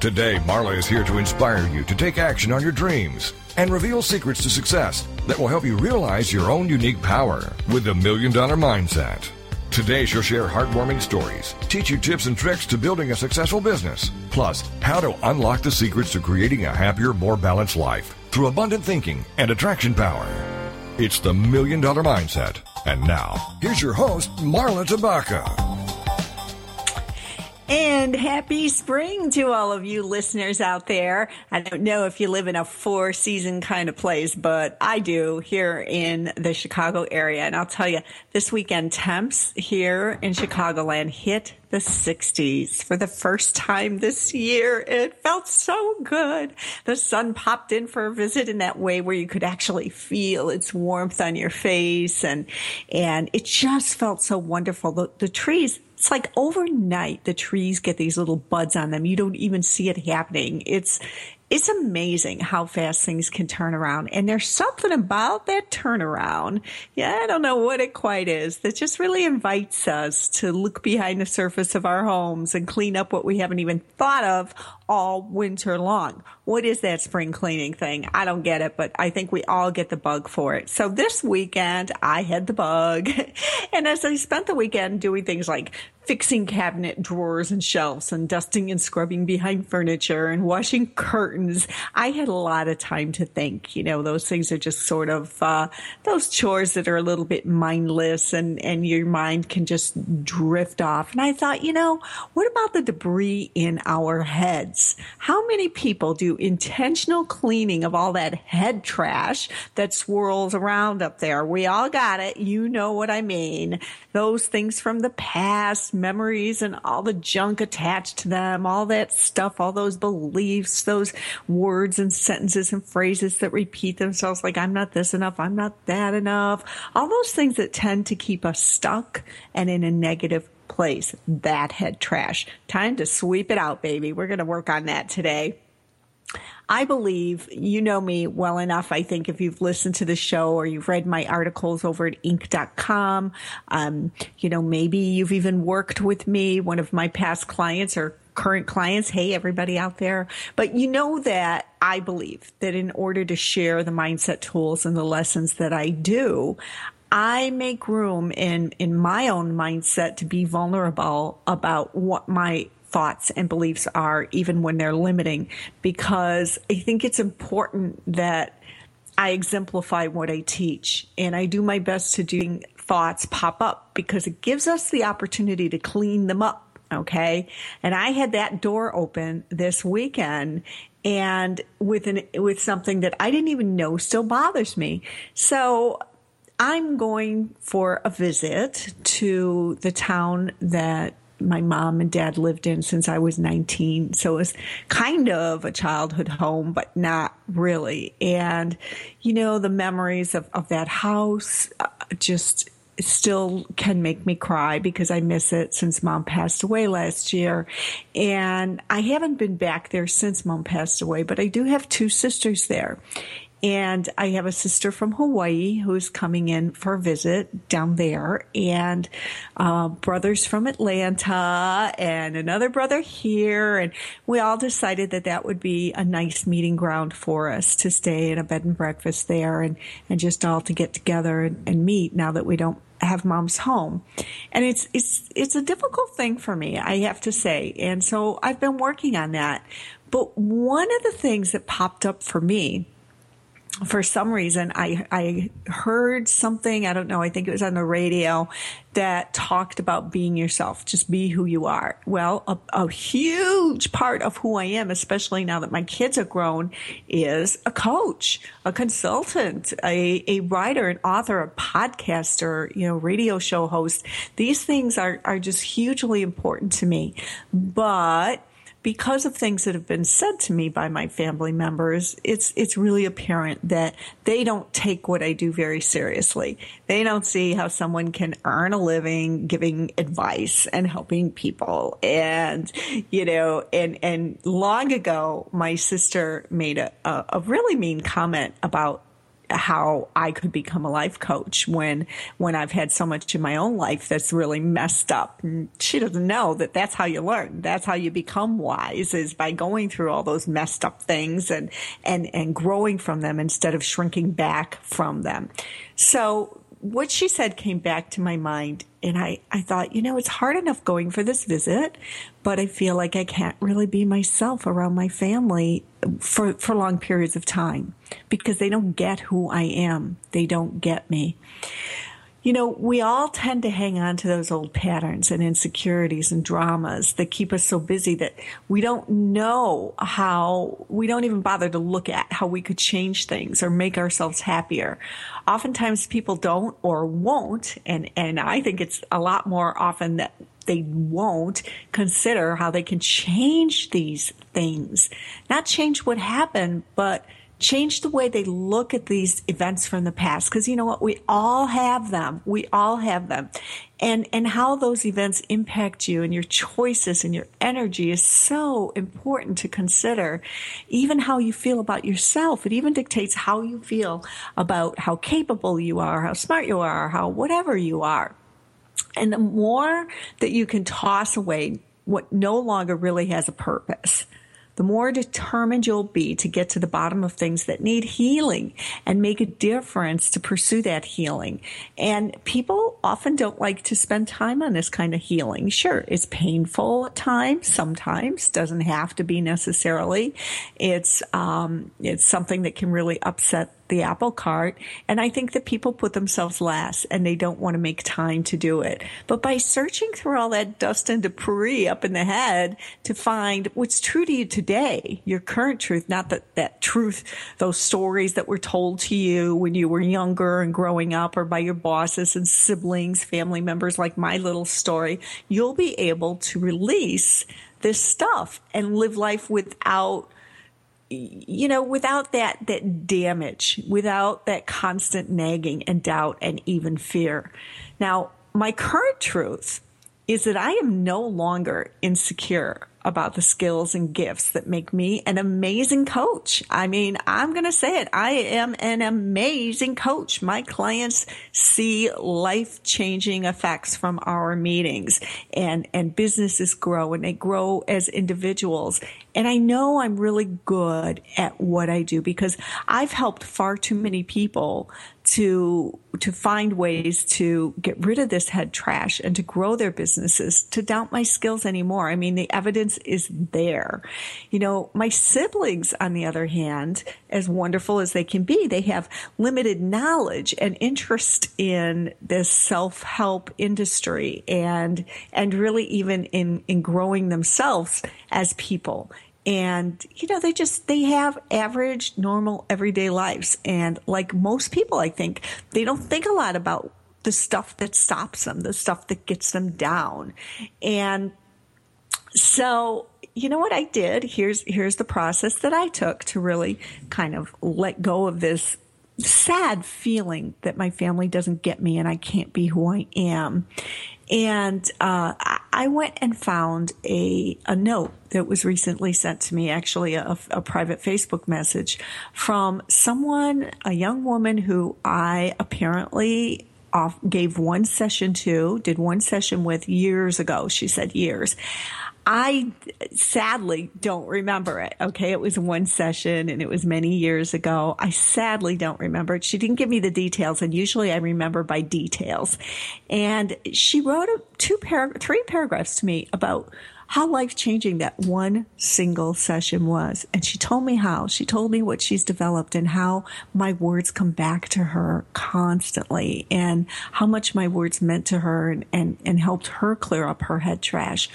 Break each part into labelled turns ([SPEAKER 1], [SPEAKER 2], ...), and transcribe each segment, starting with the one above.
[SPEAKER 1] Today, Marla is here to inspire you to take action on your dreams and reveal secrets to success that will help you realize your own unique power with the Million Dollar Mindset. Today, she'll share heartwarming stories, teach you tips and tricks to building a successful business, plus how to unlock the secrets to creating a happier, more balanced life through abundant thinking and attraction power. It's the Million Dollar Mindset. And now, here's your host, Marla Tabaka.
[SPEAKER 2] And happy spring to all of you listeners out there. I don't know if you live in a four season kind of place, but I do here in the Chicago area. And I'll tell you, this weekend temps here in Chicagoland hit the 60s for the first time this year. It felt so good. The sun popped in for a visit in that way where you could actually feel its warmth on your face and, and it just felt so wonderful. The, the trees it's like overnight the trees get these little buds on them. You don't even see it happening. It's it's amazing how fast things can turn around. And there's something about that turnaround. Yeah, I don't know what it quite is that just really invites us to look behind the surface of our homes and clean up what we haven't even thought of all winter long. What is that spring cleaning thing? I don't get it, but I think we all get the bug for it. So this weekend I had the bug. and as I spent the weekend doing things like fixing cabinet drawers and shelves and dusting and scrubbing behind furniture and washing curtains. I had a lot of time to think. You know, those things are just sort of uh, those chores that are a little bit mindless and and your mind can just drift off. And I thought, you know, what about the debris in our heads? How many people do intentional cleaning of all that head trash that swirls around up there? We all got it. You know what I mean. Those things from the past memories and all the junk attached to them, all that stuff, all those beliefs, those words and sentences and phrases that repeat themselves like, I'm not this enough, I'm not that enough, all those things that tend to keep us stuck and in a negative place. That had trash. Time to sweep it out, baby. We're going to work on that today. I believe you know me well enough. I think if you've listened to the show or you've read my articles over at Inc.com, um, you know, maybe you've even worked with me, one of my past clients or current clients. Hey, everybody out there. But you know that I believe that in order to share the mindset tools and the lessons that I do, I make room in, in my own mindset to be vulnerable about what my thoughts and beliefs are, even when they're limiting, because I think it's important that I exemplify what I teach and I do my best to do thoughts pop up because it gives us the opportunity to clean them up. Okay. And I had that door open this weekend and with an, with something that I didn't even know still bothers me. So I'm going for a visit to the town that my mom and dad lived in since I was 19. So it was kind of a childhood home, but not really. And, you know, the memories of, of that house uh, just still can make me cry because I miss it since mom passed away last year. And I haven't been back there since mom passed away, but I do have two sisters there. And I have a sister from Hawaii who's coming in for a visit down there, and uh, brothers from Atlanta, and another brother here. And we all decided that that would be a nice meeting ground for us to stay in a bed and breakfast there and, and just all to get together and, and meet now that we don't have mom's home. And it's, it's, it's a difficult thing for me, I have to say. And so I've been working on that. But one of the things that popped up for me for some reason I I heard something I don't know I think it was on the radio that talked about being yourself. Just be who you are. Well a, a, huge part of who I am especially now that my kids are grown is a coach a consultant a, a writer an author a podcaster you know radio show host. These things are are just hugely important to me. But because of things that have been said to me by my family members, it's it's really apparent that they don't take what I do very seriously. They don't see how someone can earn a living giving advice and helping people. And you know, and and long ago, my sister made a, a, a really mean comment about how I could become a life coach when when I've had so much in my own life that's really messed up. And she doesn't know that that's how you learn. That's how you become wise is by going through all those messed up things and and and growing from them instead of shrinking back from them. So what she said came back to my mind and I, I thought, you know, it's hard enough going for this visit, but I feel like I can't really be myself around my family for, for long periods of time because they don't get who I am. They don't get me. You know, we all tend to hang on to those old patterns and insecurities and dramas that keep us so busy that we don't know how, we don't even bother to look at how we could change things or make ourselves happier. Oftentimes people don't or won't, and, and I think it's a lot more often that they won't consider how they can change these things. Not change what happened, but change the way they look at these events from the past. Because you know what? We all have them. We all have them. And and how those events impact you and your choices and your energy is so important to consider. Even how you feel about yourself. It even dictates how you feel about how capable you are how smart you are how whatever you are. And the more that you can toss away what no longer really has a purpose the more determined you'll be to get to the bottom of things that need healing and make a difference to pursue that healing. And people often don't like to spend time on this kind of healing. Sure, it's painful at times, sometimes, doesn't have to be necessarily. It's, um, it's something that can really upset the apple cart. And I think that people put themselves last and they don't want to make time to do it. But by searching through all that dust and debris up in the head to find what's true to you today, your current truth, not that, that truth, those stories that were told to you when you were younger and growing up or by your bosses and siblings, family members, like my little story, you'll be able to release this stuff and live life without you know, without that, that damage, without that constant nagging and doubt and even fear. Now, my current truth is that I am no longer insecure about the skills and gifts that make me an amazing coach. I mean, I'm going to say it. I am an amazing coach. My clients see life changing effects from our meetings and, and businesses grow and they grow as individuals. And I know I'm really good at what I do because I've helped far too many people to to find ways to get rid of this head trash and to grow their businesses to doubt my skills anymore. I mean, the evidence is there. You know, my siblings, on the other hand, as wonderful as they can be, they have limited knowledge and interest in this self-help industry and and really even in in growing themselves as people and you know they just they have average normal everyday lives. And like most people i think they don't think a lot about the stuff that stops them the stuff that gets them down. And so you know what i did? Here's here's the process that i took to really kind of let go of this sad feeling that my family doesn't get me and i can't be who i am and uh, I went and found a, a note that was recently sent to me, actually a, a private Facebook message from someone, a young woman who I apparently off, gave one session to, did one session with years ago. She said years. I sadly don't remember it. Okay. It was one session and it was many years ago. I sadly don't remember it. She didn't give me the details and usually I remember by details. And she wrote a, two three paragraphs to me about how life changing that one single session was. And she told me how. She told me what she's developed and how my words come back to her constantly and how much my words meant to her and, and, and helped her clear up her head trash.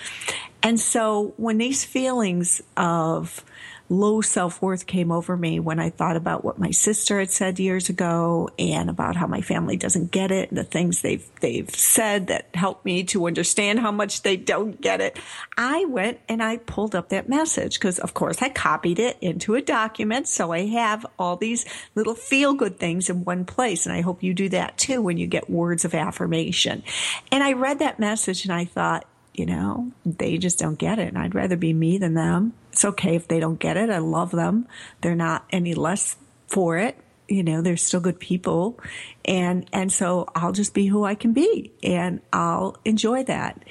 [SPEAKER 2] And so when these feelings of low self worth came over me when I thought about what my sister had said years ago and about how my family doesn't get it, and the things they've, they've said that helped me to understand how much they don't get it. I went and I pulled up that message because of course I copied it into a document. So I have all these little feel good things in one place. And I hope you do that too when you get words of affirmation. And I read that message and I thought, you know, they just don't get it. And I'd rather be me than them. It's okay if they don't get it. I love them. They're not any less for it. You know, they're still good people. And, and so I'll just be who I can be and I'll enjoy that.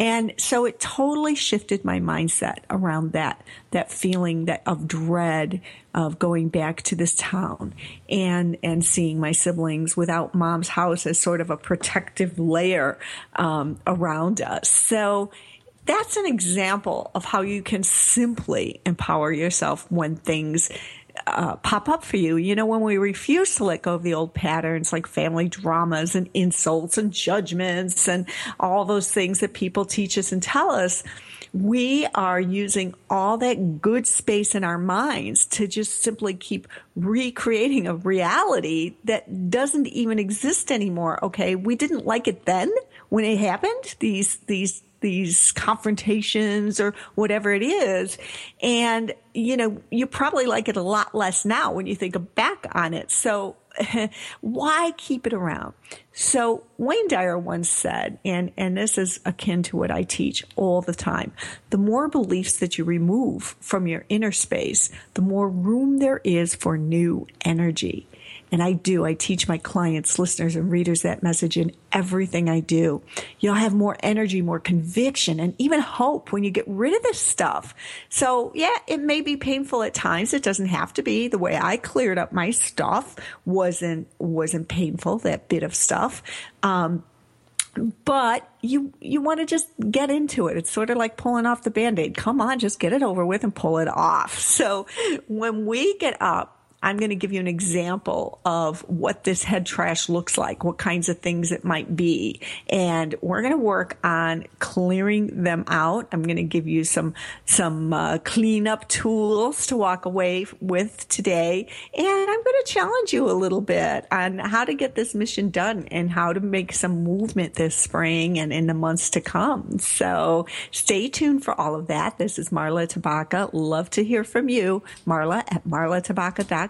[SPEAKER 2] And so it totally shifted my mindset around that, that feeling that of dread of going back to this town and, and seeing my siblings without mom's house as sort of a protective layer, um, around us. So, that's an example of how you can simply empower yourself when things uh, pop up for you. You know, when we refuse to let go of the old patterns like family dramas and insults and judgments and all those things that people teach us and tell us, we are using all that good space in our minds to just simply keep recreating a reality that doesn't even exist anymore. Okay. We didn't like it then when it happened. These, these these confrontations or whatever it is. And, you know, you probably like it a lot less now when you think back on it. So why keep it around? So Wayne Dyer once said, and, and this is akin to what I teach all the time. The more beliefs that you remove from your inner space, the more room there is for new energy. And I do. I teach my clients, listeners, and readers that message in everything I do. You'll have more energy, more conviction, and even hope when you get rid of this stuff. So yeah, it may be painful at times. It doesn't have to be. The way I cleared up my stuff wasn't, wasn't painful, that bit of stuff. Um, but you you want to just get into it. It's sort of like pulling off the band-aid. Come on, just get it over with and pull it off. So when we get up I'm going to give you an example of what this head trash looks like, what kinds of things it might be. And we're going to work on clearing them out. I'm going to give you some, some uh, cleanup tools to walk away with today. And I'm going to challenge you a little bit on how to get this mission done and how to make some movement this spring and in the months to come. So stay tuned for all of that. This is Marla Tabaka. Love to hear from you. Marla at marlatabaka.com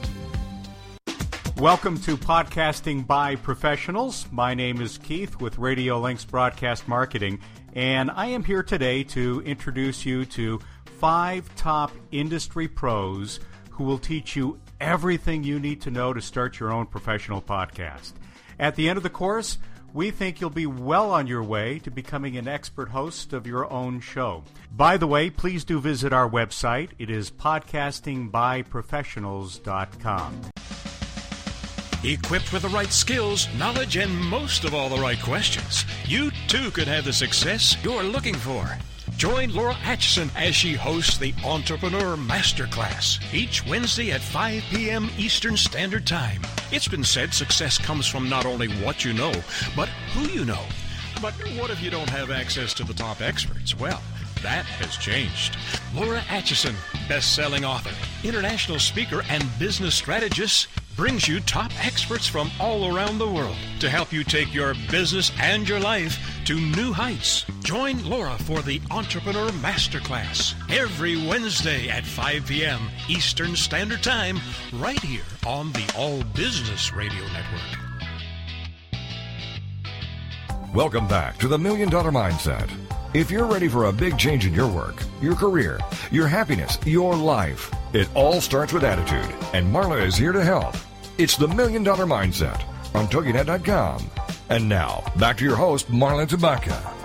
[SPEAKER 3] Welcome to Podcasting by Professionals. My name is Keith with Radio Links Broadcast Marketing, and I am here today to introduce you to five top industry pros who will teach you everything you need to know to start your own professional podcast. At the end of the course, we think you'll be well on your way to becoming an expert host of your own show. By the way, please do visit our website. It is podcastingbyprofessionals.com.
[SPEAKER 4] Equipped with the right skills, knowledge, and most of all the right questions, you too could have the success you're looking for. Join Laura Atchison as she hosts the Entrepreneur Masterclass each Wednesday at 5 p.m. Eastern Standard Time. It's been said success comes from not only what you know, but who you know. But what if you don't have access to the top experts? Well, that has changed. Laura Atchison, best selling author, international speaker, and business strategist brings you top experts from all around the world to help you take your business and your life to new heights. Join Laura for the Entrepreneur Masterclass every Wednesday at 5 p.m. Eastern Standard Time, right here on the All Business Radio Network.
[SPEAKER 1] Welcome back to the Million Dollar Mindset. If you're ready for a big change in your work, your career, your happiness, your life, it all starts with attitude, and Marla is here to help. It's the Million Dollar Mindset on TogiNet.com. And now, back to your host, Marla Tabaka.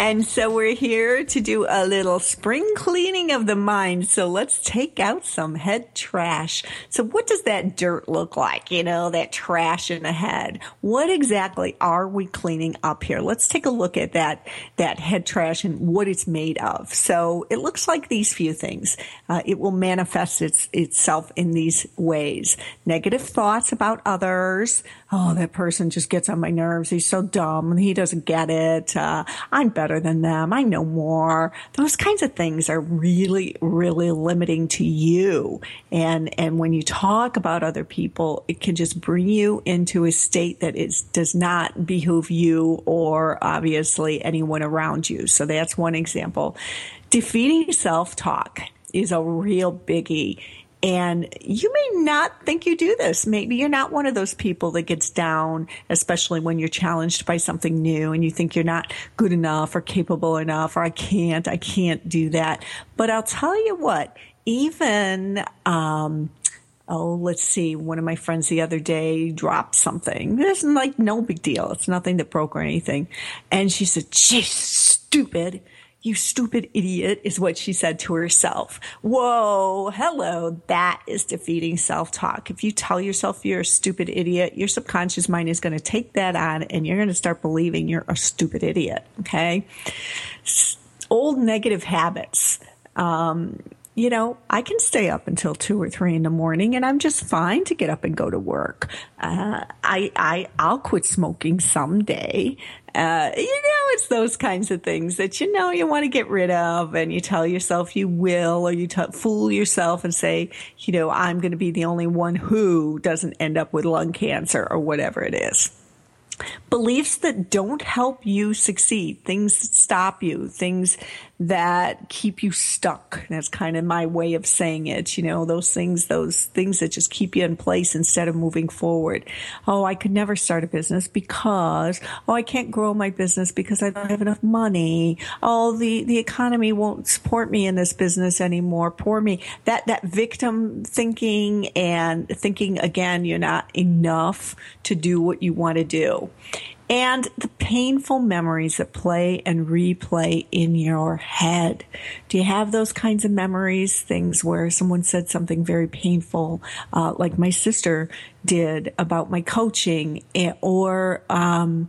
[SPEAKER 2] And so we're here to do a little spring cleaning of the mind. So let's take out some head trash. So what does that dirt look like? You know, that trash in the head. What exactly are we cleaning up here? Let's take a look at that, that head trash and what it's made of. So it looks like these few things. Uh, it will manifest its, itself in these ways. Negative thoughts about others. Oh, that person just gets on my nerves. He's so dumb. He doesn't get it. Uh, I'm better than them. I know more. Those kinds of things are really, really limiting to you. And, and when you talk about other people, it can just bring you into a state that is, does not behoove you or obviously anyone around you. So that's one example. Defeating self-talk is a real biggie and you may not think you do this. Maybe you're not one of those people that gets down, especially when you're challenged by something new and you think you're not good enough or capable enough or I can't, I can't do that. But I'll tell you what, even, um, oh, let's see, one of my friends the other day dropped something. It's like no big deal. It's nothing that broke or anything. And she said, geez, stupid. You stupid idiot is what she said to herself. Whoa, hello. That is defeating self-talk. If you tell yourself you're a stupid idiot, your subconscious mind is going to take that on and you're going to start believing you're a stupid idiot. Okay. Old negative habits. Um, you know, I can stay up until two or three in the morning and I'm just fine to get up and go to work. Uh, I, I, I'll quit smoking someday. Uh, you know, it's those kinds of things that you know you want to get rid of and you tell yourself you will or you t- fool yourself and say, you know, I'm going to be the only one who doesn't end up with lung cancer or whatever it is. Beliefs that don't help you succeed, things that stop you, things that keep you stuck. That's kind of my way of saying it. You know, those things, those things that just keep you in place instead of moving forward. Oh, I could never start a business because, oh, I can't grow my business because I don't have enough money. Oh, the, the economy won't support me in this business anymore. Poor me. That, that victim thinking and thinking again, you're not enough to do what you want to do and the painful memories that play and replay in your head. Do you have those kinds of memories? Things where someone said something very painful, uh, like my sister did about my coaching, eh, or, um,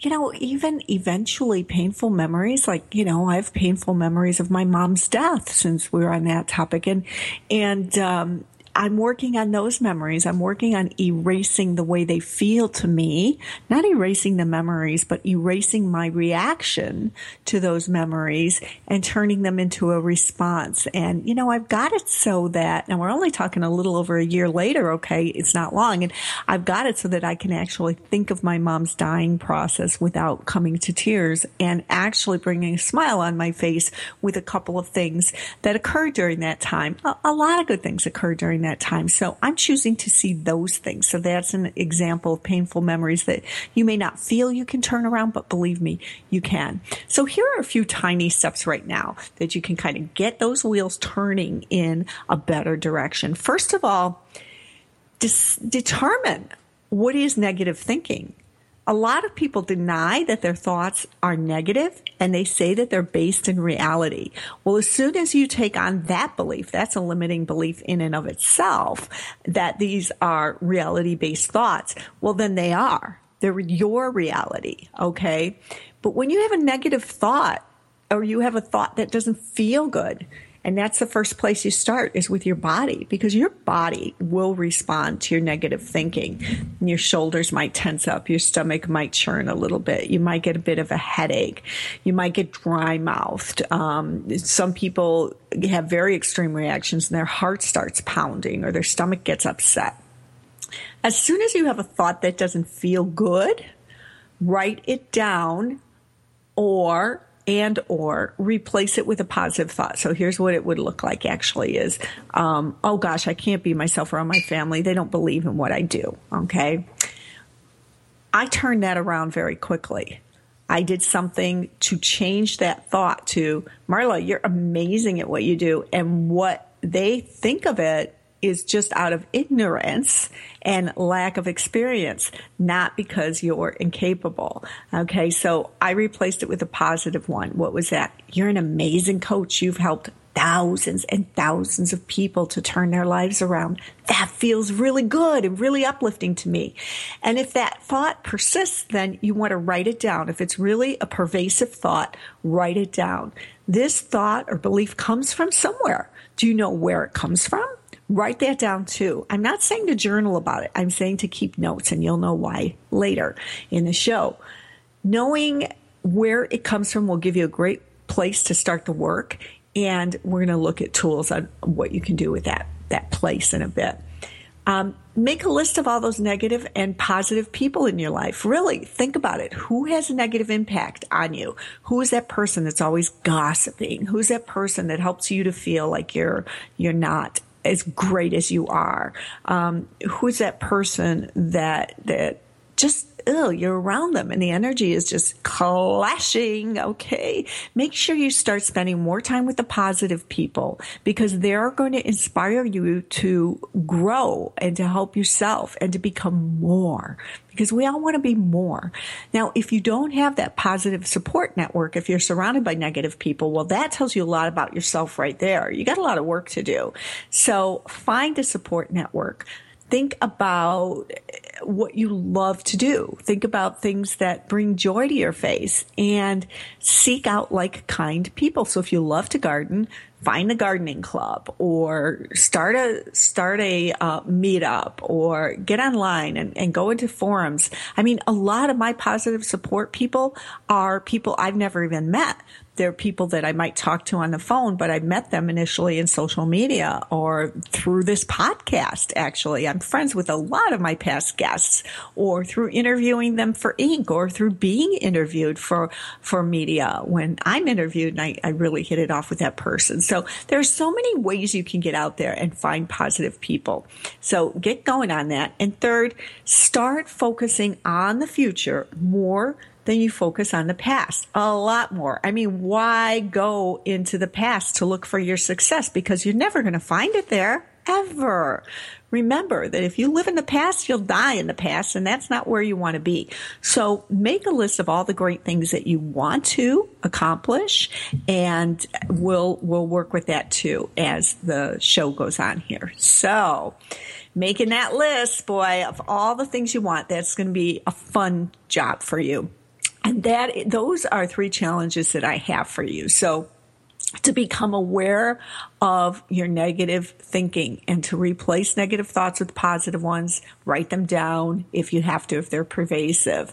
[SPEAKER 2] you know, even eventually painful memories, like, you know, I have painful memories of my mom's death since we are on that topic. And, and, um, I'm working on those memories. I'm working on erasing the way they feel to me, not erasing the memories, but erasing my reaction to those memories and turning them into a response. And, you know, I've got it so that, and we're only talking a little over a year later, okay? It's not long. And I've got it so that I can actually think of my mom's dying process without coming to tears and actually bringing a smile on my face with a couple of things that occurred during that time. A, a lot of good things occurred during that that time. So I'm choosing to see those things. So that's an example of painful memories that you may not feel you can turn around, but believe me, you can. So here are a few tiny steps right now that you can kind of get those wheels turning in a better direction. First of all, dis- determine what is negative thinking a lot of people deny that their thoughts are negative and they say that they're based in reality. Well, as soon as you take on that belief, that's a limiting belief in and of itself that these are reality based thoughts. Well, then they are. They're your reality. Okay. But when you have a negative thought or you have a thought that doesn't feel good, and that's the first place you start is with your body because your body will respond to your negative thinking. Your shoulders might tense up. Your stomach might churn a little bit. You might get a bit of a headache. You might get dry mouthed. Um, some people have very extreme reactions and their heart starts pounding or their stomach gets upset. As soon as you have a thought that doesn't feel good, write it down or and or replace it with a positive thought. So here's what it would look like actually is, um, oh gosh, I can't be myself around my family. They don't believe in what I do. Okay. I turned that around very quickly. I did something to change that thought to Marla, you're amazing at what you do. And what they think of it is just out of ignorance and lack of experience, not because you're incapable. Okay, so I replaced it with a positive one. What was that? You're an amazing coach. You've helped thousands and thousands of people to turn their lives around. That feels really good and really uplifting to me. And if that thought persists, then you want to write it down. If it's really a pervasive thought, write it down. This thought or belief comes from somewhere. Do you know where it comes from? Write that down too. I'm not saying to journal about it. I'm saying to keep notes and you'll know why later in the show. Knowing where it comes from will give you a great place to start the work and we're going to look at tools on what you can do with that that place in a bit. Um, make a list of all those negative and positive people in your life. Really think about it. Who has a negative impact on you? Who is that person that's always gossiping? Who's that person that helps you to feel like you're you're not as great as you are? Um, who's that person that that just oh, you're around them and the energy is just clashing. Okay. Make sure you start spending more time with the positive people because they're going to inspire you to grow and to help yourself and to become more because we all want to be more. Now, if you don't have that positive support network, if you're surrounded by negative people, well, that tells you a lot about yourself right there. You got a lot of work to do. So find a support network think about what you love to do. Think about things that bring joy to your face and seek out like kind people. So if you love to garden, find a gardening club or start a start a uh, meetup or get online and, and go into forums. I mean, a lot of my positive support people are people I've never even met they're people that I might talk to on the phone, but I met them initially in social media or through this podcast. Actually, I'm friends with a lot of my past guests or through interviewing them for Inc. or through being interviewed for, for media. When I'm interviewed and I, I really hit it off with that person. So there are so many ways you can get out there and find positive people. So get going on that. And third, start focusing on the future more then you focus on the past a lot more. I mean, why go into the past to look for your success? Because you're never going to find it there ever. Remember that if you live in the past, you'll die in the past, and that's not where you want to be. So make a list of all the great things that you want to accomplish, and we'll we'll work with that too as the show goes on here. So making that list, boy, of all the things you want, that's going to be a fun job for you. And that, those are three challenges that I have for you. So to become aware of your negative thinking and to replace negative thoughts with positive ones, write them down if you have to, if they're pervasive.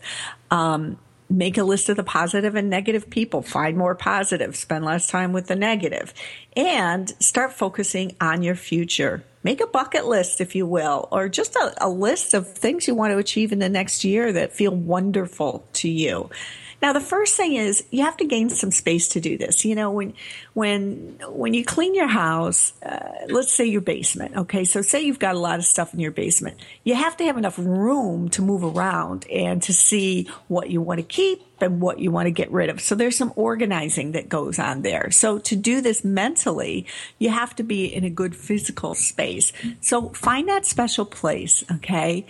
[SPEAKER 2] Um, make a list of the positive and negative people. Find more positive. Spend less time with the. And start focusing on your future. Make a bucket list, if you will, or just a, a list of things you want to achieve in the next year that feel wonderful to you. Now, the first thing is you have to gain some space to do this. You know, when when when you clean your house, uh, let's say your basement. Okay, so say you've got a lot of stuff in your basement, you have to have enough room to move around and to see what you want to keep and what you want to get rid of. So there's some organizing that goes on there. So to do this mentally, you have to be in a good physical space. So find that special place. Okay.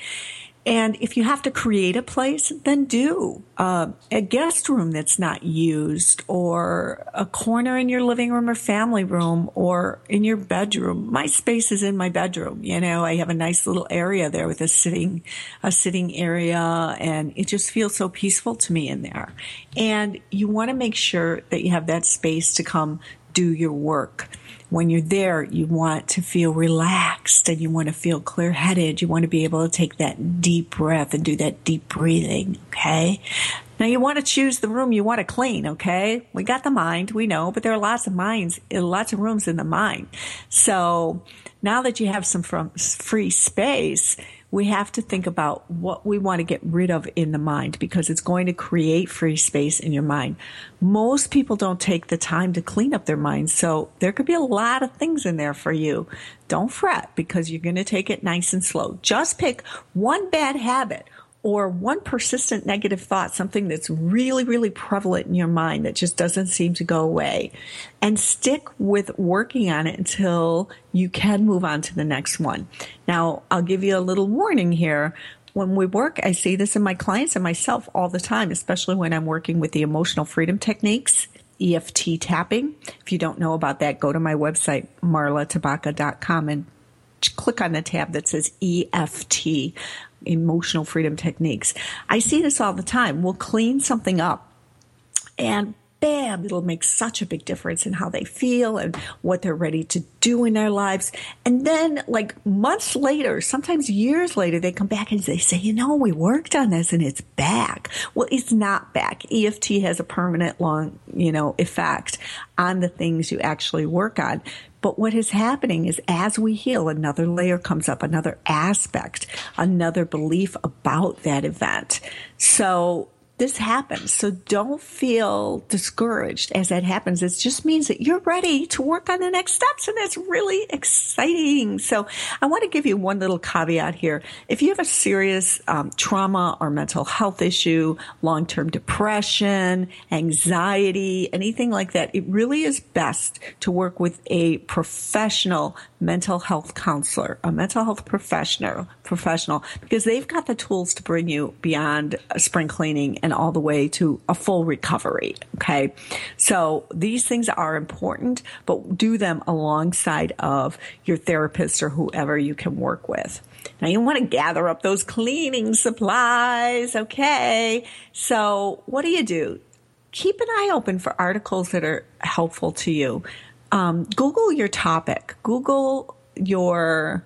[SPEAKER 2] And if you have to create a place, then do uh, a guest room that's not used, or a corner in your living room or family room, or in your bedroom. My space is in my bedroom. You know, I have a nice little area there with a sitting, a sitting area, and it just feels so peaceful to me in there. And you want to make sure that you have that space to come do your work when you're there, you want to feel relaxed and you want to feel clear headed. You want to be able to take that deep breath and do that deep breathing. Okay. Now you want to choose the room you want to clean. Okay. We got the mind. We know, but there are lots of minds, uh, lots of rooms in the mind. So now that you have some free space, we have to think about what we want to get rid of in the mind because it's going to create free space in your mind. Most people don't take the time to clean up their minds, so there could be a lot of things in there for you. Don't fret because you're going to take it nice and slow. Just pick one bad habit or one persistent negative thought, something that's really, really prevalent in your mind that just doesn't seem to go away. And stick with working on it until you can move on to the next one. Now, I'll give you a little warning here when we work, I see this in my clients and myself all the time, especially when I'm working with the emotional freedom techniques, EFT tapping. If you don't know about that, go to my website, marlatabaka.com and click on the tab that says EFT emotional freedom techniques. I see this all the time. We'll clean something up and bam, it'll make such a big difference in how they feel and what they're ready to do in their lives. And then, like months later, sometimes years later, they come back and they say, you know, we worked on this and it's back. Well, it's not back. EFT has a permanent long, you know, effect on the things you actually work on. But what is happening is as we heal, another layer comes up, another aspect, another belief about that event. So this happens. So don't feel discouraged as that happens. It just means that you're ready to work on the next steps and that's really exciting. So I want to give you one little caveat here. If you have a serious um, trauma or mental health issue, long-term depression, anxiety, anything like that, it really is best to work with a professional mental health counselor, a mental health professional, professional, because they've got the tools to bring you beyond spring cleaning and all the way to a full recovery. Okay. So these things are important, but do them alongside of your therapist or whoever you can work with. Now you want to gather up those cleaning supplies. Okay. So what do you do? Keep an eye open for articles that are helpful to you. Um, Google your topic. Google your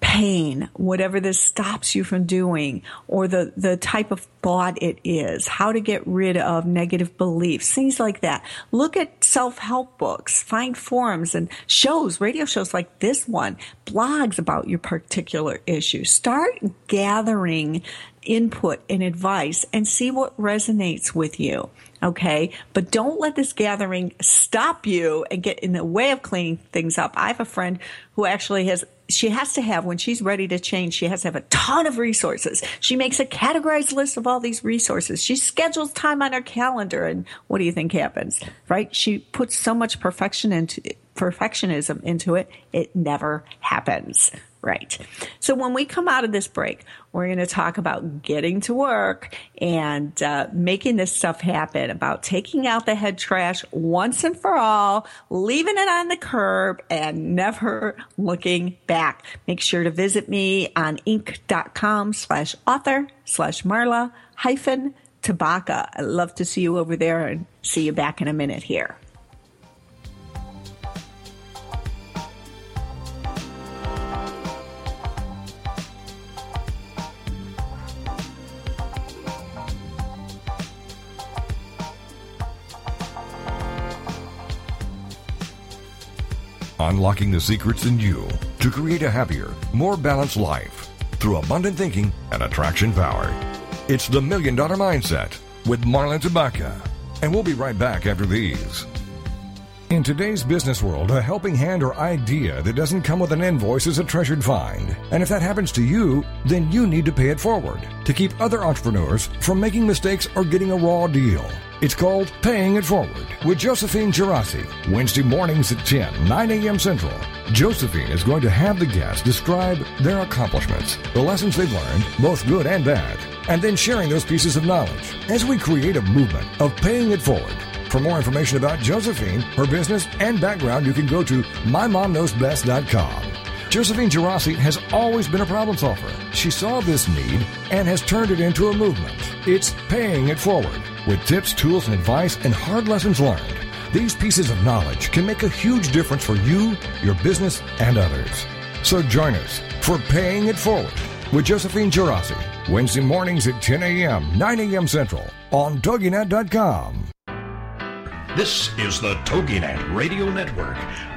[SPEAKER 2] pain, whatever this stops you from doing, or the, the type of thought it is, how to get rid of negative beliefs, things like that. Look at self-help books, find forums and shows, radio shows like this one, blogs about your particular issue. Start gathering input and advice and see what resonates with you. Okay. But don't let this gathering stop you and get in the way of cleaning things up. I have a friend who actually has she has to have when she's ready to change she has to have a ton of resources she makes a categorized list of all these resources she schedules time on her calendar and what do you think happens right she puts so much perfection into perfectionism into it it never happens Right. So when we come out of this break, we're going to talk about getting to work and uh, making this stuff happen, about taking out the head trash once and for all, leaving it on the curb and never looking back. Make sure to visit me on inc.com slash author slash Marla hyphen Tabaka. I'd love to see you over there and see you back in a minute here.
[SPEAKER 1] Unlocking the secrets in you to create a happier, more balanced life through abundant thinking and attraction power. It's the Million Dollar Mindset with Marla Tabaka. And we'll be right back after these. In today's business world, a helping hand or idea that doesn't come with an invoice is a treasured find. And if that happens to you, then you need to pay it forward to keep other entrepreneurs from making mistakes or getting a raw deal. It's called Paying It Forward with Josephine Geraci, Wednesday mornings at 10, 9 a.m. Central. Josephine is going to have the guests describe their accomplishments, the lessons they've learned, both good and bad, and then sharing those pieces of knowledge as we create a movement of paying it forward for more information about Josephine, her business, and background, you can go to mymomknowsbest.com. Josephine Geraci has always been a problem solver. She saw this need and has turned it into a movement. It's paying it forward with tips, tools, and advice and hard lessons learned. These pieces of knowledge can make a huge difference for you, your business, and others. So join us for Paying It Forward with Josephine Geraci, Wednesday mornings at 10 a.m., 9 a.m. Central on TogiNet.com.
[SPEAKER 4] This is the TogiNet Radio Network,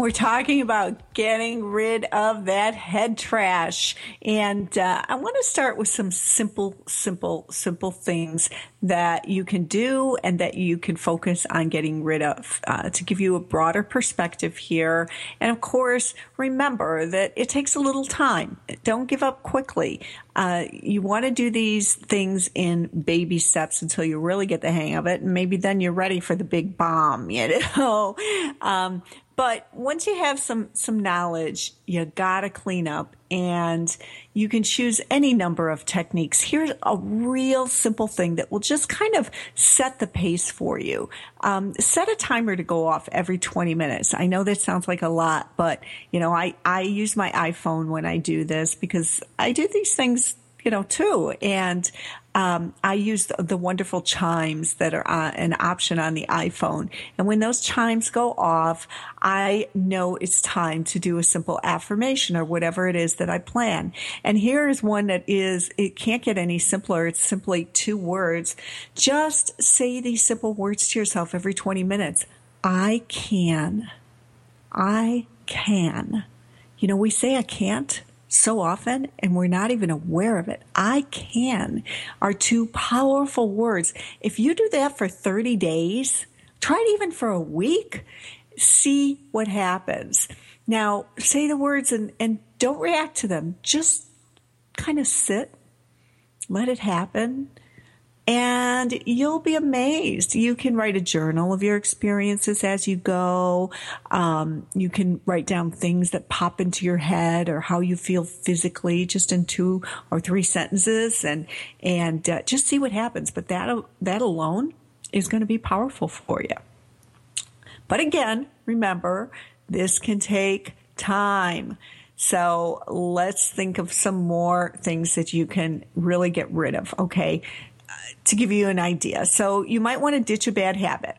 [SPEAKER 2] We're talking about getting rid of that head trash. And uh, I want to start with some simple, simple, simple things that you can do and that you can focus on getting rid of uh, to give you a broader perspective here. And of course, remember that it takes a little time. Don't give up quickly. Uh, you want to do these things in baby steps until you really get the hang of it. And maybe then you're ready for the big bomb, you know? Um, but once you have some some knowledge, you gotta clean up, and you can choose any number of techniques. Here's a real simple thing that will just kind of set the pace for you. Um, set a timer to go off every 20 minutes. I know that sounds like a lot, but you know, I I use my iPhone when I do this because I do these things you know, too. And um, I use the, the, wonderful chimes that are uh, an option on the iPhone. And when those chimes go off, I know it's time to do a simple affirmation or whatever it is that I plan. And here is one that is, it can't get any simpler. It's simply two words. Just say these simple words to yourself every 20 minutes. I can. I can. You know, we say I can't so often and we're not even aware of it. I can are two powerful words. If you do that for 30 days, try it even for a week, see what happens. Now, say the words and, and don't react to them. Just kind of sit, let it happen, and you'll be amazed. You can write a journal of your experiences as you go. Um, you can write down things that pop into your head or how you feel physically, just in two or three sentences, and and uh, just see what happens. But that that alone is going to be powerful for you. But again, remember this can take time. So let's think of some more things that you can really get rid of. Okay to give you an idea. So you might want to ditch a bad habit.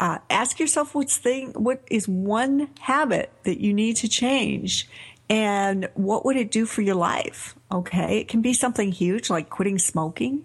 [SPEAKER 2] Uh, ask yourself what's thing, what is one habit that you need to change and what would it do for your life? Okay. It can be something huge like quitting smoking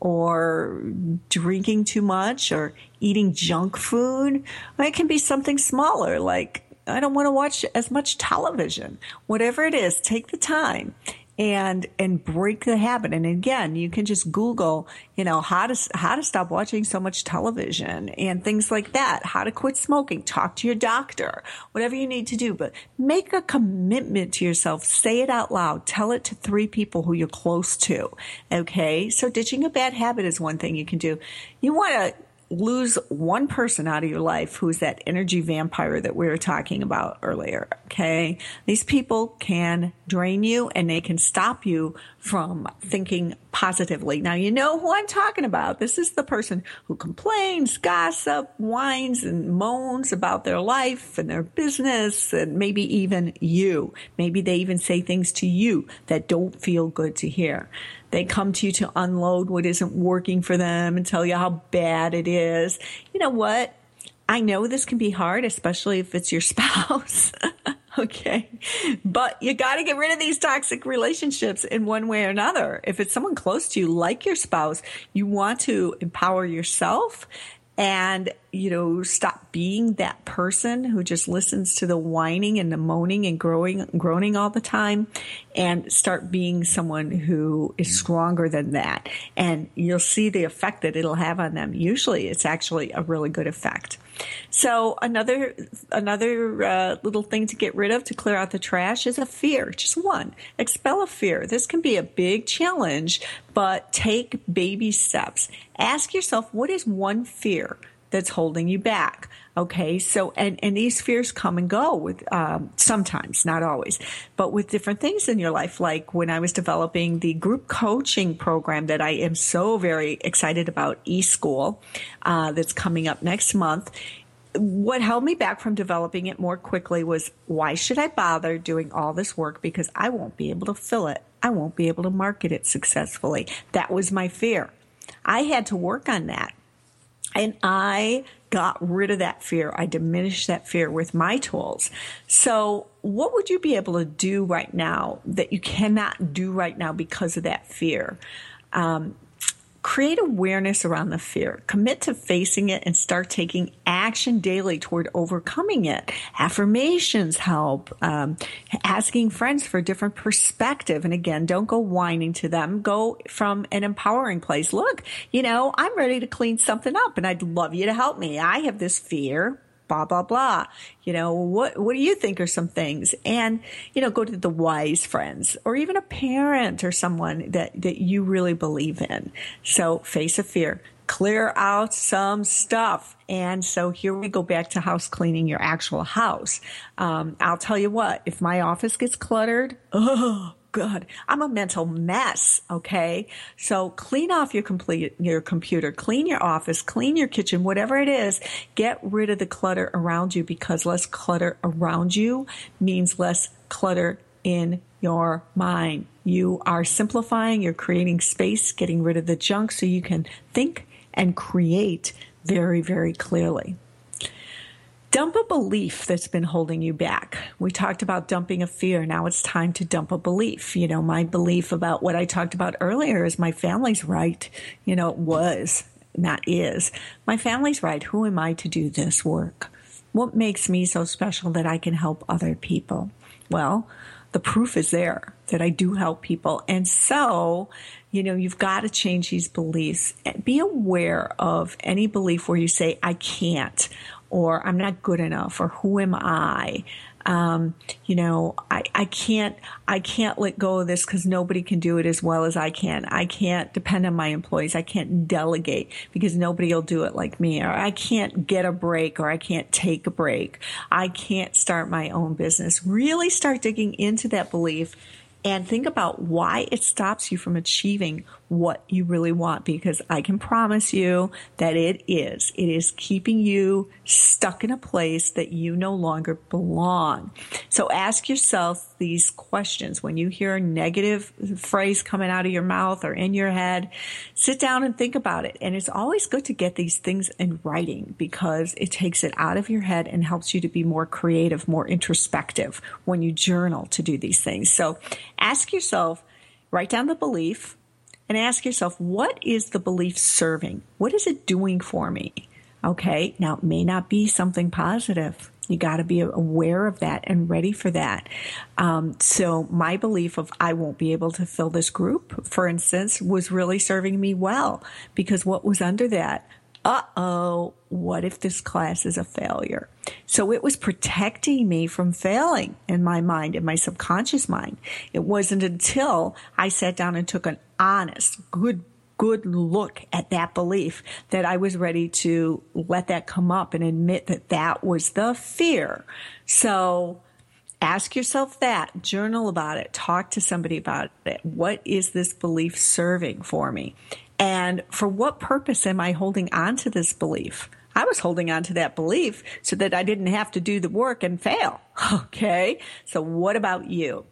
[SPEAKER 2] or drinking too much or eating junk food. Or it can be something smaller like I don't want to watch as much television. Whatever it is, take the time and and break the habit. And again, you can just Google, you know, how to how to stop watching so much television and things like that. How to quit smoking. Talk to your doctor. Whatever you need to do, but make a commitment to yourself. Say it out loud. Tell it to three people who you're close to. Okay, so ditching a bad habit is one thing you can do. You want to lose one person out of your life who's that energy vampire that we were talking about earlier. Okay. These people can drain you and they can stop you from thinking positively. Now, you know who I'm talking about. This is the person who complains, gossip, whines and moans about their life and their business and maybe even you. Maybe they even say things to you that don't feel good to hear. They come to you to unload what isn't working for them and tell you how bad it is. You know what? I know this can be hard, especially if it's your spouse. okay. But you got to get rid of these toxic relationships in one way or another. If it's someone close to you, like your spouse, you want to empower yourself and, you know, stop being that person who just listens to the whining and the moaning and growing, groaning all the time and start being someone who is stronger than that. And you'll see the effect that it'll have on them. Usually it's actually a really good effect. So another another uh, little thing to get rid of to clear out the trash is a fear. Just one. Expel a fear. This can be a big challenge, but take baby steps. Ask yourself what is one fear that's holding you back. Okay, so and and these fears come and go with um, sometimes, not always, but with different things in your life. Like when I was developing the group coaching program that I am so very excited about, eSchool, uh, that's coming up next month. What held me back from developing it more quickly was why should I bother doing all this work because I won't be able to fill it. I won't be able to market it successfully. That was my fear. I had to work on that. And I got rid of that fear. I diminished that fear with my tools. So, what would you be able to do right now that you cannot do right now because of that fear? Um, Create awareness around the fear. Commit to facing it and start taking action daily toward overcoming it. Affirmations help. Um, asking friends for a different perspective. And again, don't go whining to them. Go from an empowering place. Look, you know, I'm ready to clean something up and I'd love you to help me. I have this fear blah blah blah. You know what what do you think are some things? And you know go to the wise friends or even a parent or someone that that you really believe in. So face a fear clear out some stuff. And so here we go back to house cleaning your actual house. Um, i'll tell you what if my office gets cluttered oh good. I'm a mental mess. Okay. So clean off your complete, your computer, clean your office, clean your kitchen, whatever it is. Get rid of the clutter around you because less clutter around you means less clutter in your mind. You are simplifying, you're creating space, getting rid of the junk so you can think and create very, very clearly. Dump a belief that's been holding you back. We talked about dumping a fear. Now it's time to dump a belief. You know, my belief about what I talked about earlier is my family's right. You know, it was, not is. My family's right. Who am I to do this work? What makes me so special that I can help other people? Well, the proof is there that I do help people. And so, you know, you've got to change these beliefs. Be aware of any belief where you say, I can't, or I'm not good enough or who am I? Um, you know, I, I can't, I can't let go of this because nobody can do it as well as I can. I can't depend on my employees. I can't delegate because nobody will do it like me. Or I can't get a break or I can't take a break. I can't start my own business. Really start digging into that belief and think about why it stops you from achieving what you really want because I can promise you that it is. It is keeping you stuck in a place that you no longer belong. So ask yourself these questions when you hear a negative phrase coming out of your mouth or in your head. Sit down and think about it. And it's always good to get these things in writing because it takes it out of your head and helps you to be more creative, more introspective when you journal to do these things. So ask yourself, write down the belief and ask yourself, what is the belief serving? What is it doing for me? Okay. Now it may not be something positive. You got to be aware of that and ready for that. Um, so my belief of I won't be able to fill this group, for instance, was really serving me well because what was under that? Uh oh, what if this class is a failure? So it was protecting me from failing in my mind, in my subconscious mind. It wasn't until I sat down and took an honest, good good look at that belief that I was ready to let that come up and admit that that was the fear. So ask yourself that, journal about it, talk to somebody about it. What is this belief serving for me? And for what purpose am I holding on to this belief? I was holding on to that belief so that I didn't have to do the work and fail. Okay. So what about you?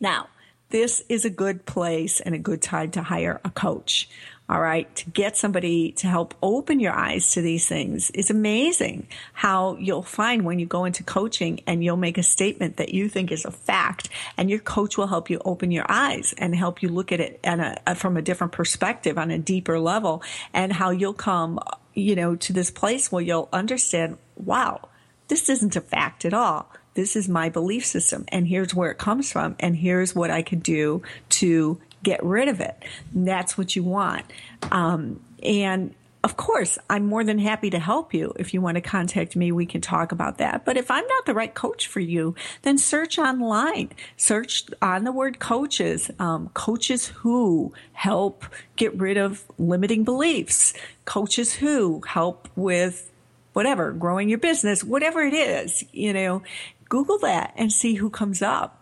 [SPEAKER 2] Now, this is a good place and a good time to hire a coach. All right. To get somebody to help open your eyes to these things is amazing how you'll find when you go into coaching and you'll make a statement that you think is a fact and your coach will help you open your eyes and help you look at it a, uh, uh, from a different perspective on a deeper level and how you'll come you know, to this place where you'll understand, wow, this isn't a fact at all. This is my belief system, and here's where it comes from, and here's what I can do to get rid of it. That's what you want. Um, and of course, I'm more than happy to help you. If you want to contact me, we can talk about that. But if I'm not the right coach for you, then search online. Search on the word coaches, um, coaches who help get rid of limiting beliefs, coaches who help with whatever, growing your business, whatever it is, you know, Google that and see who comes up.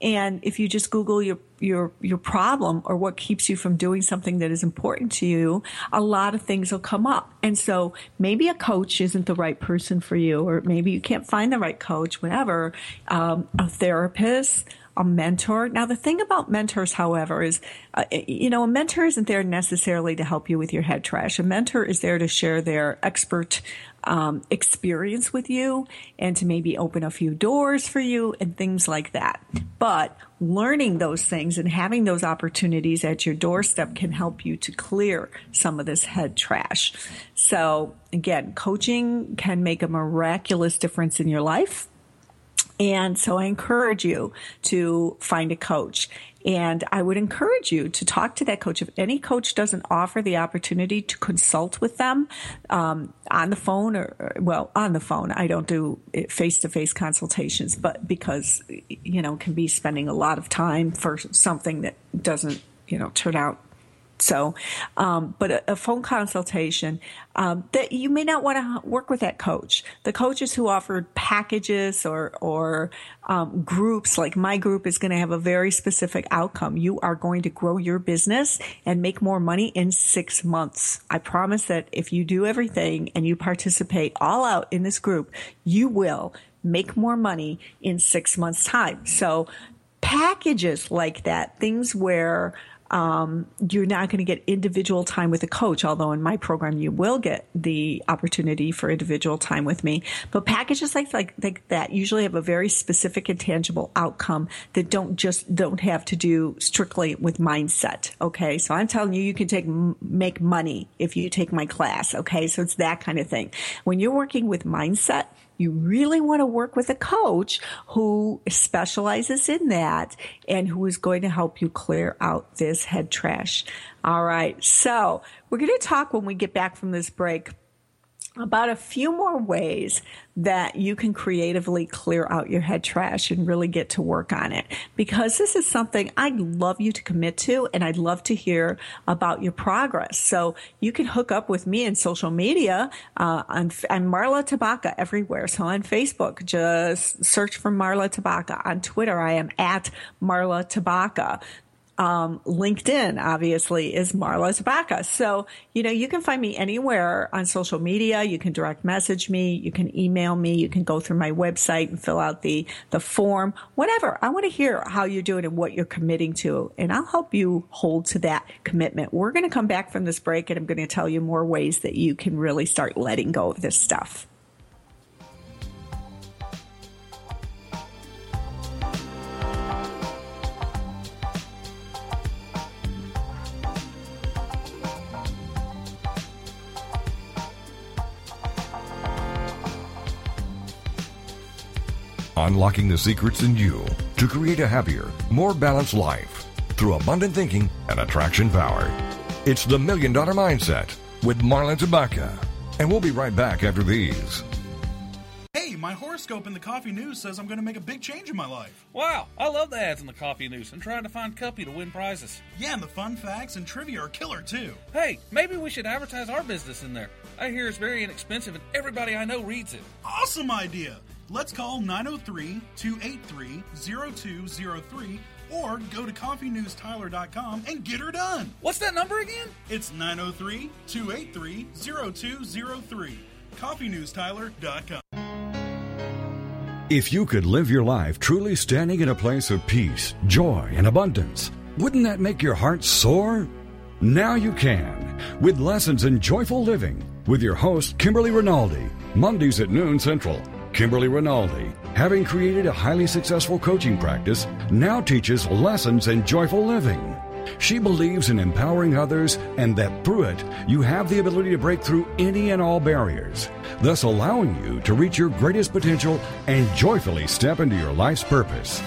[SPEAKER 2] And if you just Google your, your, your problem or what keeps you from doing something that is important to you, a lot of things will come up. And so maybe a coach isn't the right person for you, or maybe you can't find the right coach, whatever. Um, a therapist, a mentor. Now, the thing about mentors, however, is, uh, you know, a mentor isn't there necessarily to help you with your head trash. A mentor is there to share their expert um, experience with you and to maybe open a few doors for you and things like that. But learning those things and having those opportunities at your doorstep can help you to clear some of this head trash. So again, coaching can make a miraculous difference in your life. And so I encourage you to find a coach. And I would encourage you to talk to that coach. If any coach doesn't offer the opportunity to consult with them um, on the phone or, or, well, on the phone, I don't do face to face consultations, but because, you know, can be spending a lot of time for something that doesn't, you know, turn out so, um, but a, a, phone consultation um, that you may not want to work with that coach. The coaches who offered packages or or um, groups, like my group, is going to have a very specific outcome. You are going to grow your business and make more money in six months. I promise that if you do everything and you participate all out in this group, you will make more money in six months' time. So, packages like that, things where um, you're not going to get individual time with a coach, although in my program you will get the opportunity for individual time with me. But packages like, like, like that usually have a very specific and tangible outcome that don't just don't have to do strictly with mindset. Okay, so I'm telling you, you can take make money if you take my class. Okay, so it's that kind of thing. When you're working with mindset you really want to work with a coach who specializes in that and who is going to help you clear out this head trash. All right. So we're going to talk when we get back from this break about a few more ways that you can creatively clear out your head trash and really get to work on it. Because this is something I'd love you to commit to and I'd love to hear about your progress. So you can hook up with me in social media. Uh, I'm, I'm Marla Tabaka everywhere. So on Facebook, just search for Marla Tabaka. On Twitter, I am at Marla Tabaka. Um, LinkedIn, obviously, is Marla Tabaka. So, you know, you can find me anywhere on social media. You can direct message me. You can email me. You can go through my website and fill out the, the form, whatever. I want to hear how you're doing and what you're committing to, and I'll help you hold to that commitment. We're going to come back from this break and I'm going to tell you more ways that you can really start letting go of this stuff.
[SPEAKER 1] Unlocking the secrets in you to create a happier, more balanced life through abundant thinking and attraction power. It's the Million Dollar Mindset with Marla Tabaka. And we'll be right back after these.
[SPEAKER 5] Hey, my horoscope in the coffee news says I'm going to make a big change in my life.
[SPEAKER 6] Wow, I love the ads in the coffee news and trying to find Cuppy to win prizes.
[SPEAKER 5] Yeah, and the fun facts and trivia are killer too.
[SPEAKER 6] Hey, maybe we should advertise our business in there. I hear it's very inexpensive and everybody I know reads it.
[SPEAKER 5] Awesome idea! Let's call 903 283 0203 or go to coffeenewstyler.com and get her done.
[SPEAKER 6] What's that number again?
[SPEAKER 5] It's 903 283 0203. Coffeenewstyler.com.
[SPEAKER 1] If you could live your life truly standing in a place of peace, joy, and abundance, wouldn't that make your heart soar? Now you can with Lessons in Joyful Living with your host, Kimberly Rinaldi, Mondays at noon Central Kimberly Rinaldi, having created a highly successful coaching practice, now teaches lessons in joyful living. She believes in empowering others and that through it, you have the ability to break through any and all barriers, thus allowing you to reach your greatest potential and joyfully step into your life's purpose.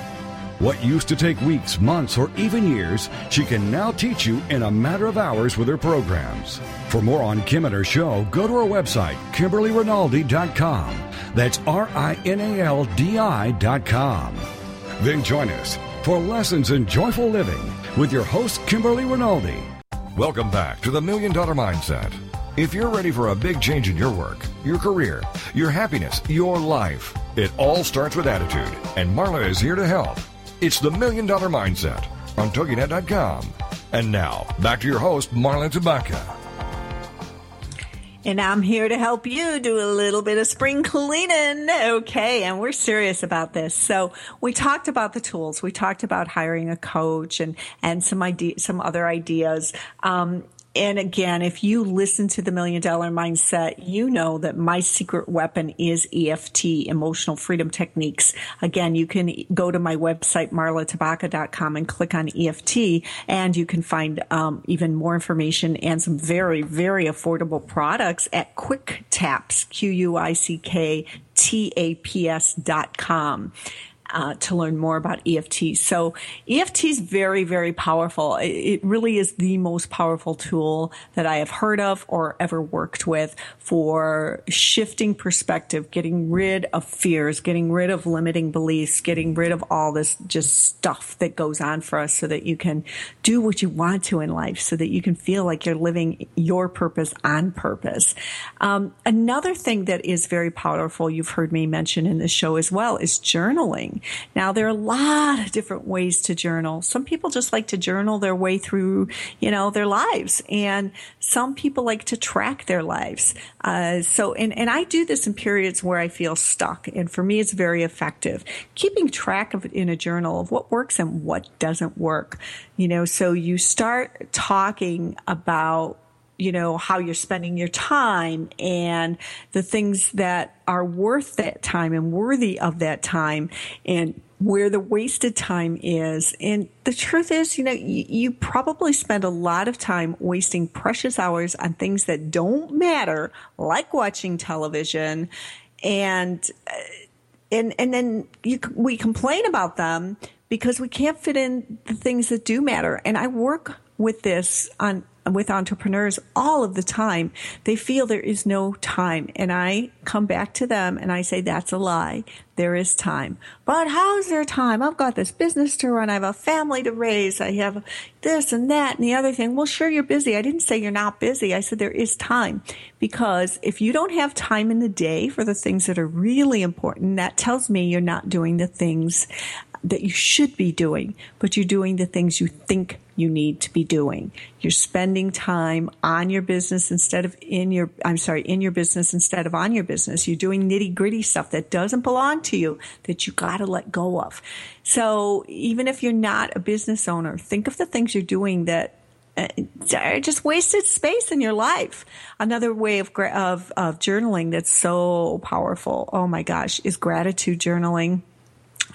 [SPEAKER 1] What used to take weeks, months, or even years, she can now teach you in a matter of hours with her programs. For more on Kim and her show, go to her website, KimberlyRinaldi.com. That's R I N A L D I.com. Then join us for Lessons in Joyful Living with your host, Kimberly Rinaldi. Welcome back to the Million Dollar Mindset. If you're ready for a big change in your work, your career, your happiness, your life, it all starts with attitude, and Marla is here to help. It's the Million Dollar Mindset on TogiNet.com. And now, back to your host, Marla Tabaka.
[SPEAKER 2] And I'm here to help you do a little bit of spring cleaning. Okay. And we're serious about this. So we talked about the tools. We talked about hiring a coach and, and some idea, some other ideas. Um, and again, if you listen to the million dollar mindset, you know that my secret weapon is EFT, emotional freedom techniques. Again, you can go to my website, marlatabaka.com and click on EFT and you can find um, even more information and some very, very affordable products at Quick Taps, Q-U-I-C-K T-A-P-S dot com uh, to learn more about EFT. So EFT is very, very powerful. It really is the most powerful tool that I have heard of or ever worked with for shifting perspective, getting rid of fears, getting rid of limiting beliefs, getting rid of all this just stuff that goes on for us so that you can do what you want to in life, so that you can feel like you're living your purpose on purpose. Um, another thing that is very powerful, you've heard me mention in this show as well, is journaling. Now, there are a lot of different ways to journal. Some people just like to journal their way through, you know, their lives. And some people like to track their lives. Uh, so, and, and I do this in periods where I feel stuck. And for me, it's very effective. Keeping track of it in a journal of what works and what doesn't work. You know, so you start talking about you know, how you're spending your time and the things that are worth that time and worthy of that time and where the wasted time is. And the truth is, you know, you, you, probably spend a lot of time wasting precious hours on things that don't matter, like watching television. And, uh, and, and then you, we complain about them because we can't fit in the things that do matter. And I work with this on with entrepreneurs all of the time. They feel there is no time. And I come back to them and I say, that's a lie. There is time. But how's there time? I've got this business to run. I have a family to raise. I have this and that and the other thing. Well, sure, you're busy. I didn't say you're not busy. I said there is time because if you don't have time in the day for the things that are really important, that tells me you're not doing the things that you should be doing, but you're doing the things you think you need to be doing. You're spending time on your business instead of in your, I'm sorry, in your business instead of on your business. You're doing nitty gritty stuff that doesn't belong to you that you got to let go of. So even if you're not a business owner, think of the things you're doing that uh, just wasted space in your life. Another way of, of, of journaling that's so powerful. Oh my gosh, is gratitude journaling.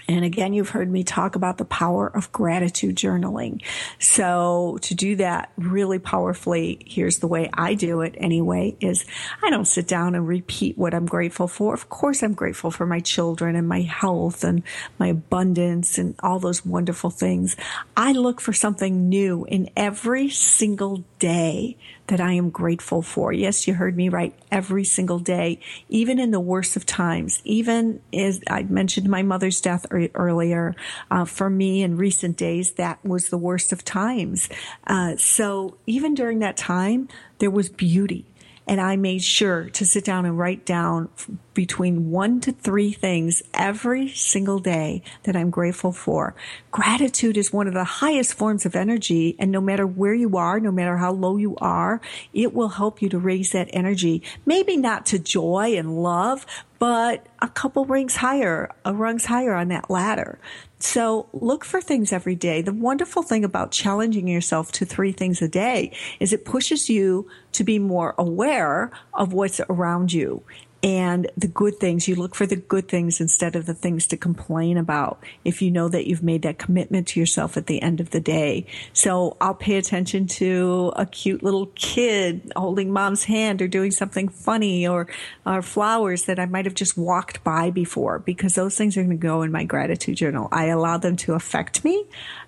[SPEAKER 2] And again, you've heard me talk about the power of gratitude journaling. So to do that really powerfully, here's the way I do it anyway, is I don't sit down and repeat what I'm grateful for. Of course, I'm grateful for my children and my health and my abundance and all those wonderful things. I look for something new in every single day that I am grateful for. Yes, you heard me right. Every single day, even in the worst of times, even as I mentioned my mother's death earlier, uh, for me in recent days, that was the worst of times. Uh, so even during that time, there was beauty and I made sure to sit down and write down between one to three things every single day that I'm grateful for. Gratitude is one of the highest forms of energy. And no matter where you are, no matter how low you are, it will help you to raise that energy. Maybe not to joy and love, but a couple rings higher, a rungs higher on that ladder. So look for things every day. The wonderful thing about challenging yourself to three things a day is it pushes you to be more aware of what's around you. And the good things. You look for the good things instead of the things to complain about if you know that you've made that commitment to yourself at the end of the day. So I'll pay attention to a cute little kid holding mom's hand or doing something funny or, or flowers that I might have just walked by before because those things are going to go in my gratitude journal. I allow them to affect me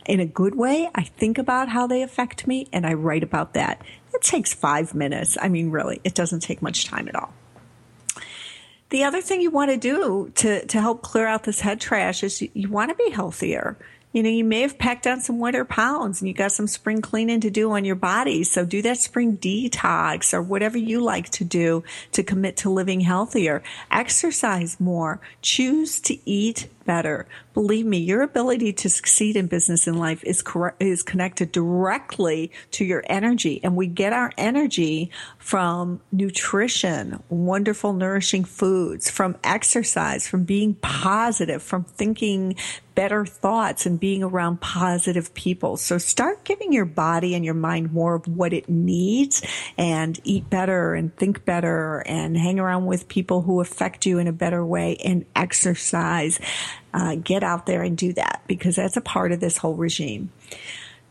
[SPEAKER 2] in a good way. I think about how they affect me and I write about that. It takes five minutes. I mean, really, it doesn't take much time at all. The other thing you want to do to, to help clear out this head trash is you, you want to be healthier. You know, you may have packed on some winter pounds and you got some spring cleaning to do on your body. So do that spring detox or whatever you like to do to commit to living healthier. Exercise more. Choose to eat better. Believe me, your ability to succeed in business and life is is connected directly to your energy, and we get our energy from nutrition, wonderful, nourishing foods, from exercise, from being positive, from thinking better thoughts and being around positive people. So start giving your body and your mind more of what it needs and eat better and think better and hang around with people who affect you in a better way and exercise uh, get out there and do that because that's a part of this whole regime.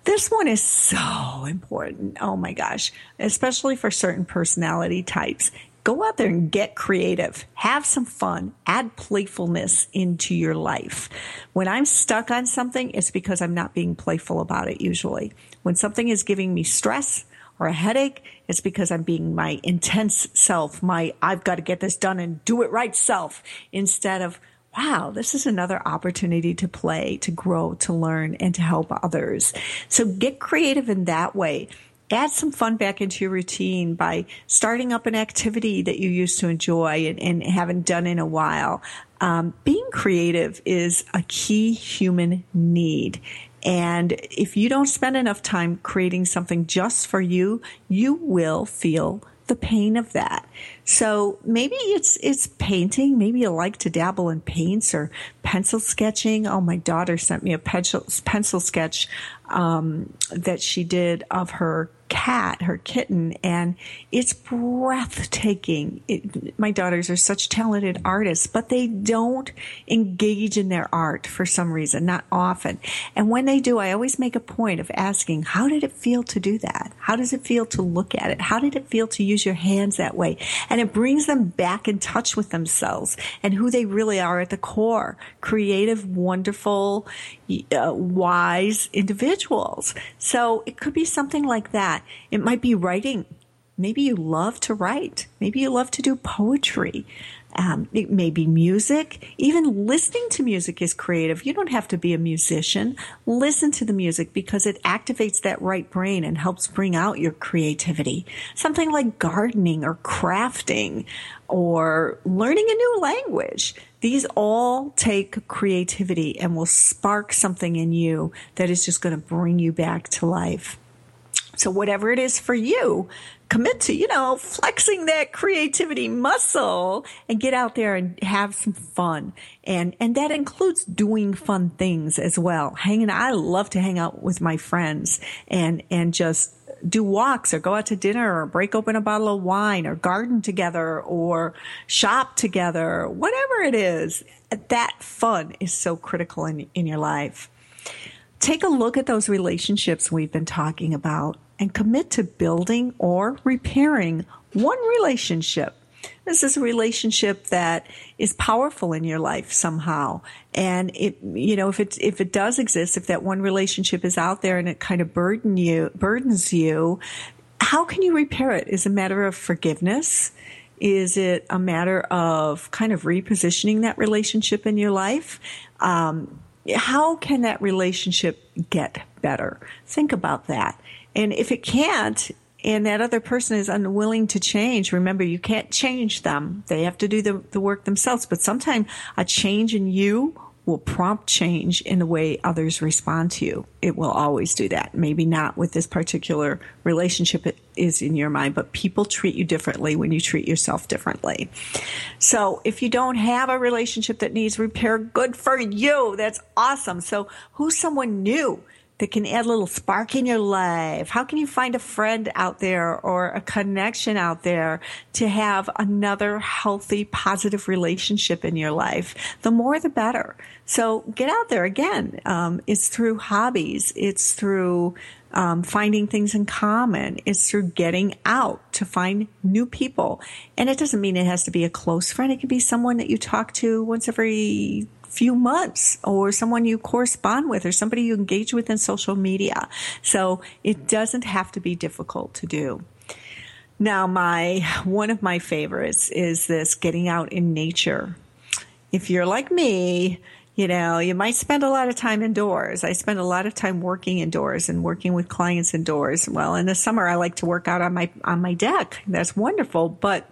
[SPEAKER 2] This one is so important. Oh my gosh, especially for certain personality types. Go out there and get creative. Have some fun. Add playfulness into your life. When I'm stuck on something, it's because I'm not being playful about it usually. When something is giving me stress, or a headache, it's because I'm being my intense self, my I've got to get this done and do it right self, instead of wow, this is another opportunity to play, to grow, to learn, and to help others. So get creative in that way. Add some fun back into your routine by starting up an activity that you used to enjoy and, and haven't done in a while. Um, being creative is a key human need. And if you don't spend enough time creating something just for you, you will feel the pain of that. So maybe it's it's painting. Maybe you like to dabble in paints or pencil sketching. Oh, my daughter sent me a pencil pencil sketch um, that she did of her cat, her kitten, and it's breathtaking. It, my daughters are such talented artists, but they don't engage in their art for some reason, not often. And when they do, I always make a point of asking, how did it feel to do that? How does it feel to look at it? How did it feel to use your hands that way? And it brings them back in touch with themselves and who they really are at the core. Creative, wonderful, uh, wise individuals. So it could be something like that. It might be writing. Maybe you love to write. Maybe you love to do poetry. Um, it may be music. Even listening to music is creative. You don't have to be a musician. Listen to the music because it activates that right brain and helps bring out your creativity. Something like gardening or crafting or learning a new language. These all take creativity and will spark something in you that is just going to bring you back to life. So whatever it is for you, commit to, you know, flexing that creativity muscle and get out there and have some fun. And, and that includes doing fun things as well. Hanging, I love to hang out with my friends and, and just do walks or go out to dinner or break open a bottle of wine or garden together or shop together, whatever it is. That fun is so critical in, in your life. Take a look at those relationships we've been talking about and commit to building or repairing one relationship. This is a relationship that is powerful in your life somehow. And it, you know, if it, if it does exist, if that one relationship is out there and it kind of burden you, burdens you, how can you repair it? Is a matter of forgiveness? Is it a matter of kind of repositioning that relationship in your life? Um, how can that relationship get better? Think about that. And if it can't, and that other person is unwilling to change, remember you can't change them. They have to do the, the work themselves. But sometimes a change in you will prompt change in the way others respond to you. It will always do that. Maybe not with this particular relationship it is in your mind, but people treat you differently when you treat yourself differently. So if you don't have a relationship that needs repair, good for you. That's awesome. So who's someone new that can add a little spark in your life? How can you find a friend out there or a connection out there to have another healthy, positive relationship in your life? The more, the better. So get out there again. Um, it's through hobbies. It's through um, finding things in common. It's through getting out to find new people. And it doesn't mean it has to be a close friend. It can be someone that you talk to once every few months or someone you correspond with or somebody you engage with in social media. So it doesn't have to be difficult to do. Now, my, one of my favorites is this getting out in nature. If you're like me, you know, you might spend a lot of time indoors. I spend a lot of time working indoors and working with clients indoors. Well, in the summer, I like to work out on my, on my deck. That's wonderful. But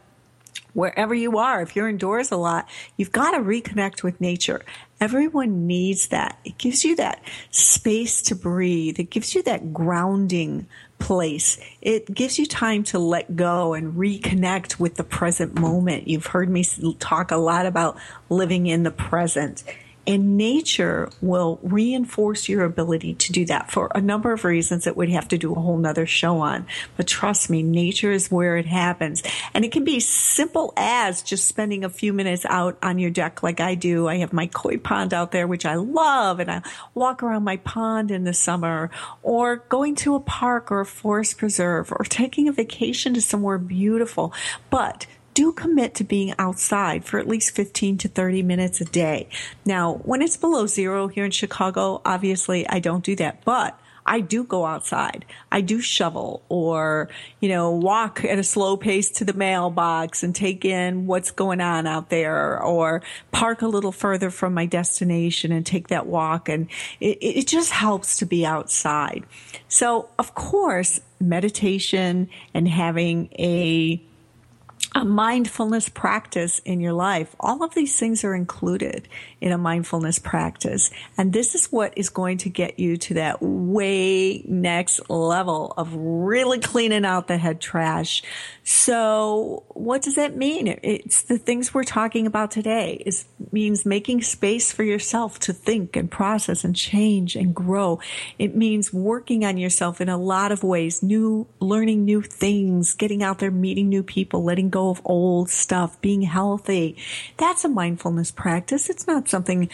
[SPEAKER 2] wherever you are, if you're indoors a lot, you've got to reconnect with nature. Everyone needs that. It gives you that space to breathe. It gives you that grounding place. It gives you time to let go and reconnect with the present moment. You've heard me talk a lot about living in the present. And nature will reinforce your ability to do that for a number of reasons that we'd have to do a whole nother show on. But trust me, nature is where it happens. And it can be simple as just spending a few minutes out on your deck like I do. I have my koi pond out there, which I love, and I walk around my pond in the summer, or going to a park or a forest preserve, or taking a vacation to somewhere beautiful. But do commit to being outside for at least 15 to 30 minutes a day. Now, when it's below zero here in Chicago, obviously I don't do that, but I do go outside. I do shovel or, you know, walk at a slow pace to the mailbox and take in what's going on out there or park a little further from my destination and take that walk. And it, it just helps to be outside. So, of course, meditation and having a a mindfulness practice in your life. All of these things are included in a mindfulness practice. And this is what is going to get you to that way next level of really cleaning out the head trash. So what does that mean? It's the things we're talking about today. It means making space for yourself to think and process and change and grow. It means working on yourself in a lot of ways, new, learning new things, getting out there, meeting new people, letting go of old stuff, being healthy. That's a mindfulness practice. It's not something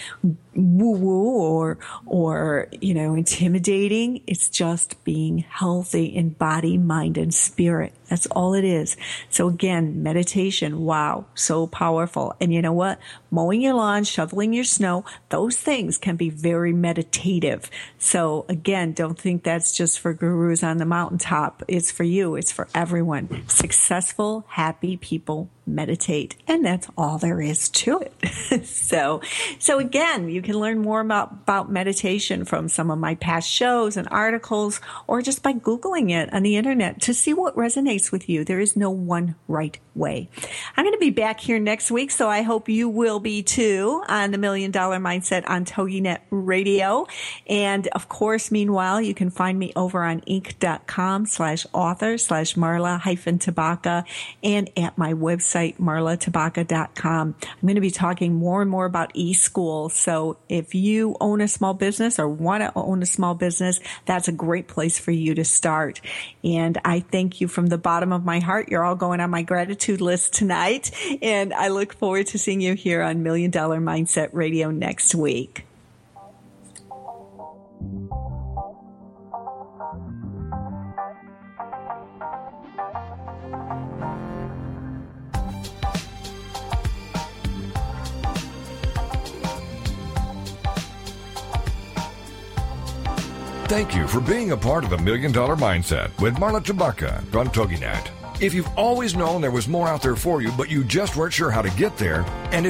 [SPEAKER 2] woo woo or, or, you know, intimidating. It's just being healthy in body, mind, and spirit. That's all it is. So again, meditation. Wow. So powerful. And you know what? Mowing your lawn, shoveling your snow, those things can be very meditative. So again, don't think that's just for gurus on the mountaintop. It's for you. It's for everyone. Successful, happy people meditate. And that's all there is to it. so, so again, you can learn more about, about meditation from some of my past shows and articles or just by Googling it on the internet to see what resonates with you. There is no one right way. I'm going to be back here next week, so I hope you will be too on the Million Dollar Mindset on TogiNet Radio. And of course, meanwhile, you can find me over on inc.com slash author slash Marla hyphen Tabaka and at my website, marlatabaka.com. I'm going to be talking more and more about e-school. So if you own a small business or want to own a small business, that's a great place for you to start. And I thank you from the bottom of my heart. You're all going on my gratitude gratitude list tonight. And I look forward to seeing you here on Million Dollar Mindset Radio next week.
[SPEAKER 1] Thank you for being a part of the Million Dollar Mindset with Marla Tabaka on TogiNet. If you've always known there was more out there for you, but you just weren't sure how to get there, and if